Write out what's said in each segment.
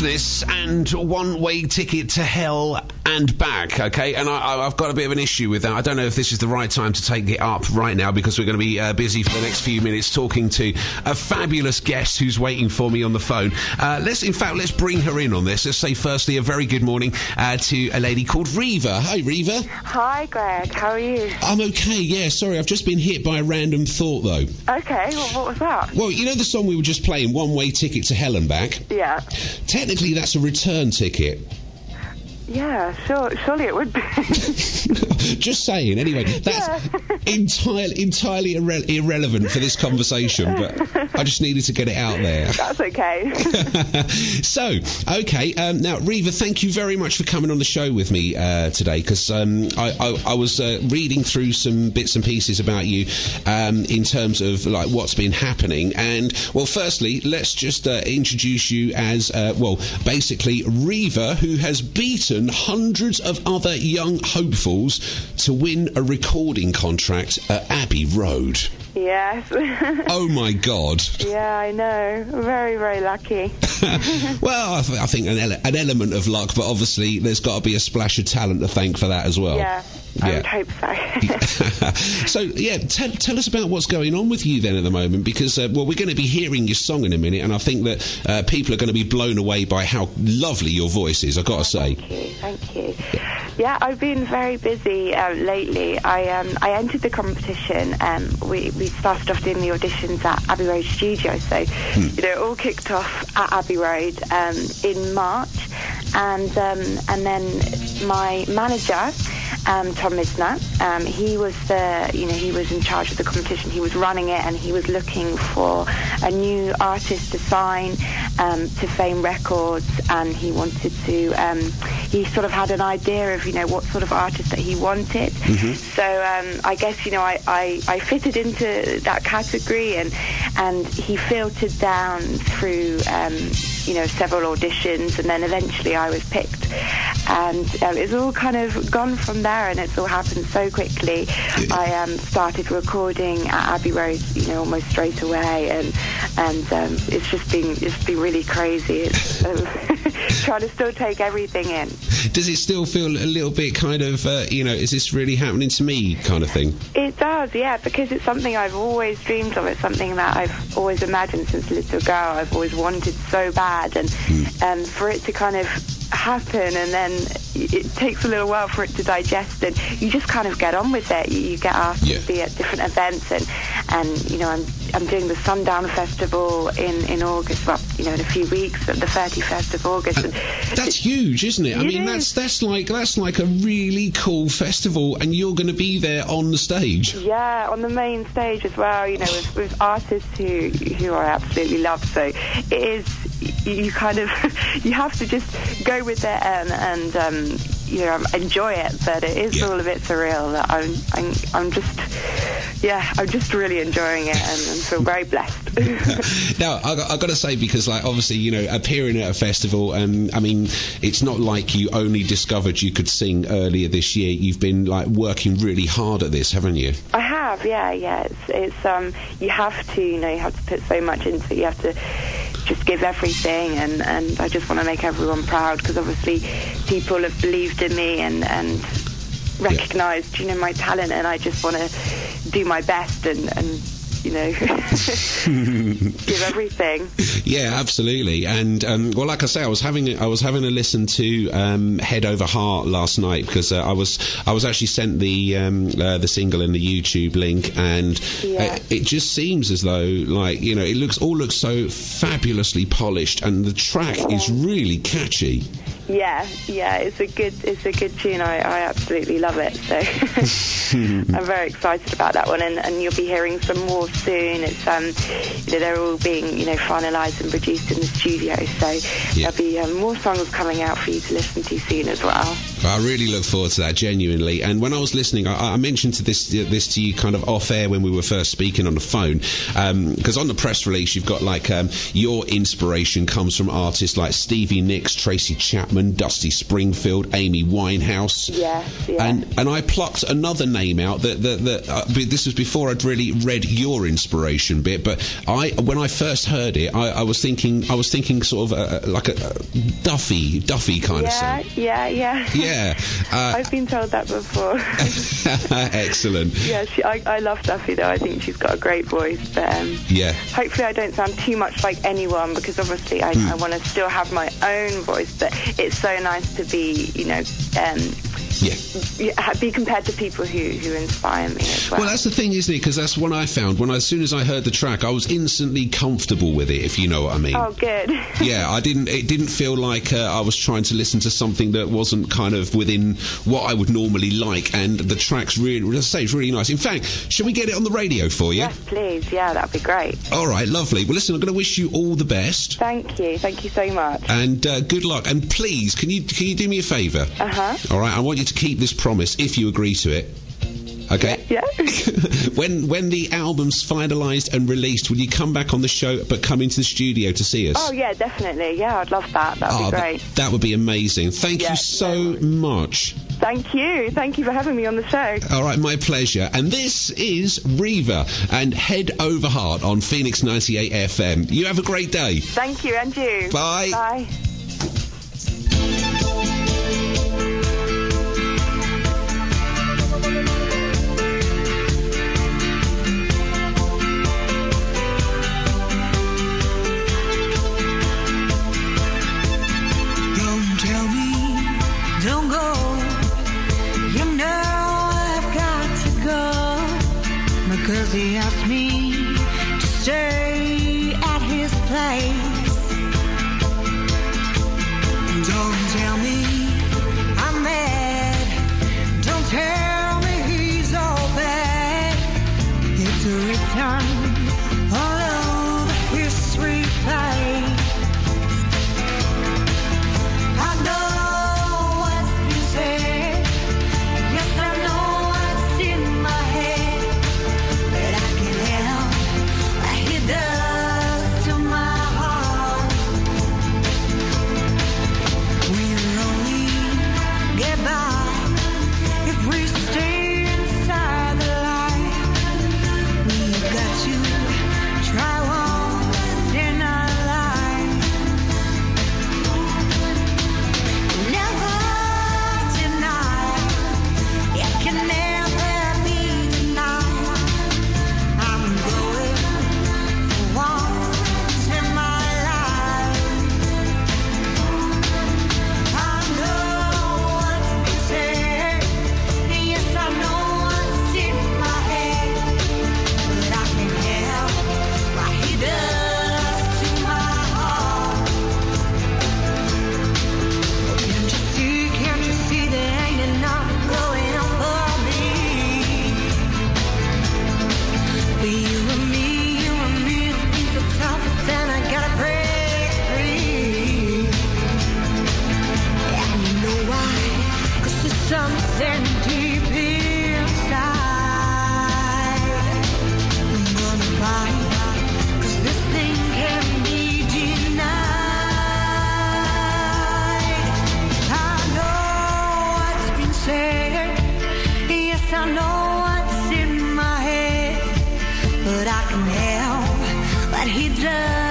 Darkness and One Way Ticket to Hell and Back, okay? And I, have got a bit of an issue with that. I don't know if this is the right time to take it up right now because we're going to be uh, busy for the next few minutes talking to a fabulous guest who's waiting for me on the phone. Uh, let's, in fact, let's bring her in on this. Let's say firstly a very good morning uh, to a lady called Riva. Hi, Riva. Hi, Greg. How are you? I'm okay, yeah. Sorry, I've just been hit by a random thought, though. Okay, well, what was that? Well, you know the song we were just playing, One Way Ticket to Hell and Back? Yeah. Technically, that's a return ticket. Yeah, sure. Surely it would be. Just saying. Anyway, that's Yeah. entirely entirely irre- irrelevant for this conversation, but I just needed to get it out there. That's okay. so, okay, um, now Riva, thank you very much for coming on the show with me uh, today because um, I, I, I was uh, reading through some bits and pieces about you um, in terms of like what's been happening. And well, firstly, let's just uh, introduce you as uh, well, basically Riva, who has beaten hundreds of other young hopefuls to win a recording contract at Abbey Road. yes. Oh my God. yeah, I know. Very, very lucky. well, I, th- I think an, ele- an element of luck, but obviously there's got to be a splash of talent to thank for that as well. Yeah, I would hope so. so yeah, tell tell us about what's going on with you then at the moment, because uh, well, we're going to be hearing your song in a minute, and I think that uh, people are going to be blown away by how lovely your voice is. I've got to say. Thank you. Yeah, I've been very busy um, lately. I um, I entered the competition. Um, we we started off doing the auditions at Abbey Road Studio, so you know it all kicked off at Abbey Road um, in March, and um, and then my manager. Um, Tom Misner, um, he was the, you know, he was in charge of the competition. He was running it, and he was looking for a new artist to sign um, to Fame Records, and he wanted to. Um, he sort of had an idea of, you know, what sort of artist that he wanted. So um, I guess, you know, I, I, I fitted into that category, and and he filtered down through, um, you know, several auditions, and then eventually I was picked, and um, it's all kind of gone from there, and it's all happened so quickly. I um, started recording at Abbey Road, you know, almost straight away, and and um, it's just been it's been really crazy. It's um, trying to still take everything in. Does it still feel a little bit kind of, uh, you know, is this really happening to me kind of thing? It does, yeah, because it's something I've always dreamed of. It's something that I've always imagined since a little girl. I've always wanted so bad, and and for it to kind of happen, and then it takes a little while for it to digest, and you just kind of get on with it. You, you get asked Yeah. to be at different events, and and you know I'm I'm doing the Sundown Festival in in August. Well, you know, in a few weeks, at the 31st of August. And That's huge, isn't it? I It mean, is. that's that's like that's like a really cool festival, and you're going to be there on the stage. Yeah, on the main stage as well. You know, with, with artists who who I absolutely love. So it is you you kind of you have to just go with it and and um, you know enjoy it. But it is Yeah. all a bit surreal. That I'm I'm I'm just yeah I'm just really enjoying it and, and feel very blessed. now, I, got- I got to say because, like, obviously, you know, appearing at a festival, and I mean, it's not like you only discovered you could sing earlier this year. You've been like working really hard at this, haven't you? I have, yeah, yeah. It's, it's um, you have to, you know, you have to put so much into it. You have to just give everything, and and I just want to make everyone proud because obviously people have believed in me and and recognised, you know, my talent, and I just want to do my best and and you know give everything. Yeah, absolutely. And um, well, like I say, I was having I was having a listen to um, Head Over Heart last night because uh, I was I was actually sent the um, uh, the single and the YouTube link, and Yeah. uh, it just seems as though like you know it looks all looks so fabulously polished, and the track is really catchy. Yeah, yeah, it's a good it's a good tune. I, I absolutely love it. So I'm very excited about that one, and, and you'll be hearing some more soon. It's um, you know, they're all being you know finalised and produced in the studio, so Yeah. there'll be um, more songs coming out for you to listen to soon as well. I really look forward to that, genuinely. And when I was listening, I, I mentioned to this this to you kind of off air when we were first speaking on the phone, because on the press release you've got like um, your inspiration comes from artists like Stevie Nicks, Tracy Chapman, Harmon, Dusty Springfield, Amy Winehouse. Yes, yeah. And and I plucked another name out that that, that uh, this was before I'd really read your inspiration bit. But I when I first heard it, I, I was thinking I was thinking sort of uh, like a, Duffy Duffy kind yeah, of song. yeah, yeah. Yeah. Uh, I've been told that before. excellent. yeah, she, I, I love Duffy though. I think she's got a great voice. But um, Yeah. hopefully I don't sound too much like anyone because obviously I, Hmm. I want to still have my own voice. But it's so nice to be, you know, um, Yeah. yeah, be compared to people who, who inspire me as well. Well, that's the thing, isn't it? Because that's what I found. When I, as soon as I heard the track, I was instantly comfortable with it. If you know what I mean. oh, good. Yeah, I didn't. It didn't feel like uh, I was trying to listen to something that wasn't kind of within what I would normally like. And the track's really, I say, it's really nice. In fact, shall we get it on the radio for you? yes, please. Yeah, that'd be great. All right, lovely. Well, listen, I'm going to wish you all the best. Thank you. Thank you so much. And uh, good luck. And please, can you can you do me a favour? Uh huh. All right, I want you to keep this promise if you agree to it. Okay. Yeah. when when the album's finalised and released, will you come back on the show, but come into the studio to see us? oh, yeah, definitely. Yeah, I'd love that. That'd Oh, be ah, great. That, would be amazing. Thank Yeah, you so no much. Thank you. Thank you for having me on the show. All right, my pleasure. And this is Riva and Head Over Heart on Phoenix 98 FM. You have a great day. Thank you, and you. Bye. Bye. Don't But I can help. What he does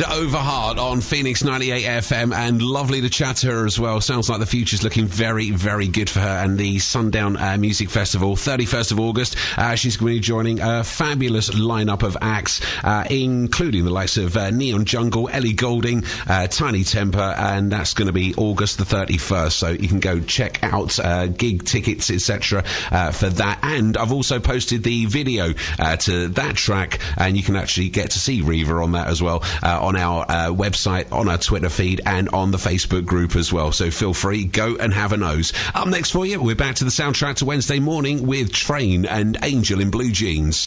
did and Head Over Heart on Phoenix 98 FM. And lovely to chat to her as well. Sounds like the future's looking very, very good for her. And the Sundown uh, Music Festival, 31st of August, uh, she's going to be joining a fabulous lineup of acts, uh, including the likes of uh, Neon Jungle, Ellie Goulding, uh, Tinie Tempah, and that's going to be August the 31st. So you can go check out uh, gig tickets, etc., for that. And I've also posted the video to that track, and you can actually get to see Riva on that as well on our uh, website, on our Twitter feed, and on the Facebook group as well. So feel free, go and have a nose. Up next for you, we're back to the soundtrack to Wednesday morning with Train and Angel in Blue Jeans.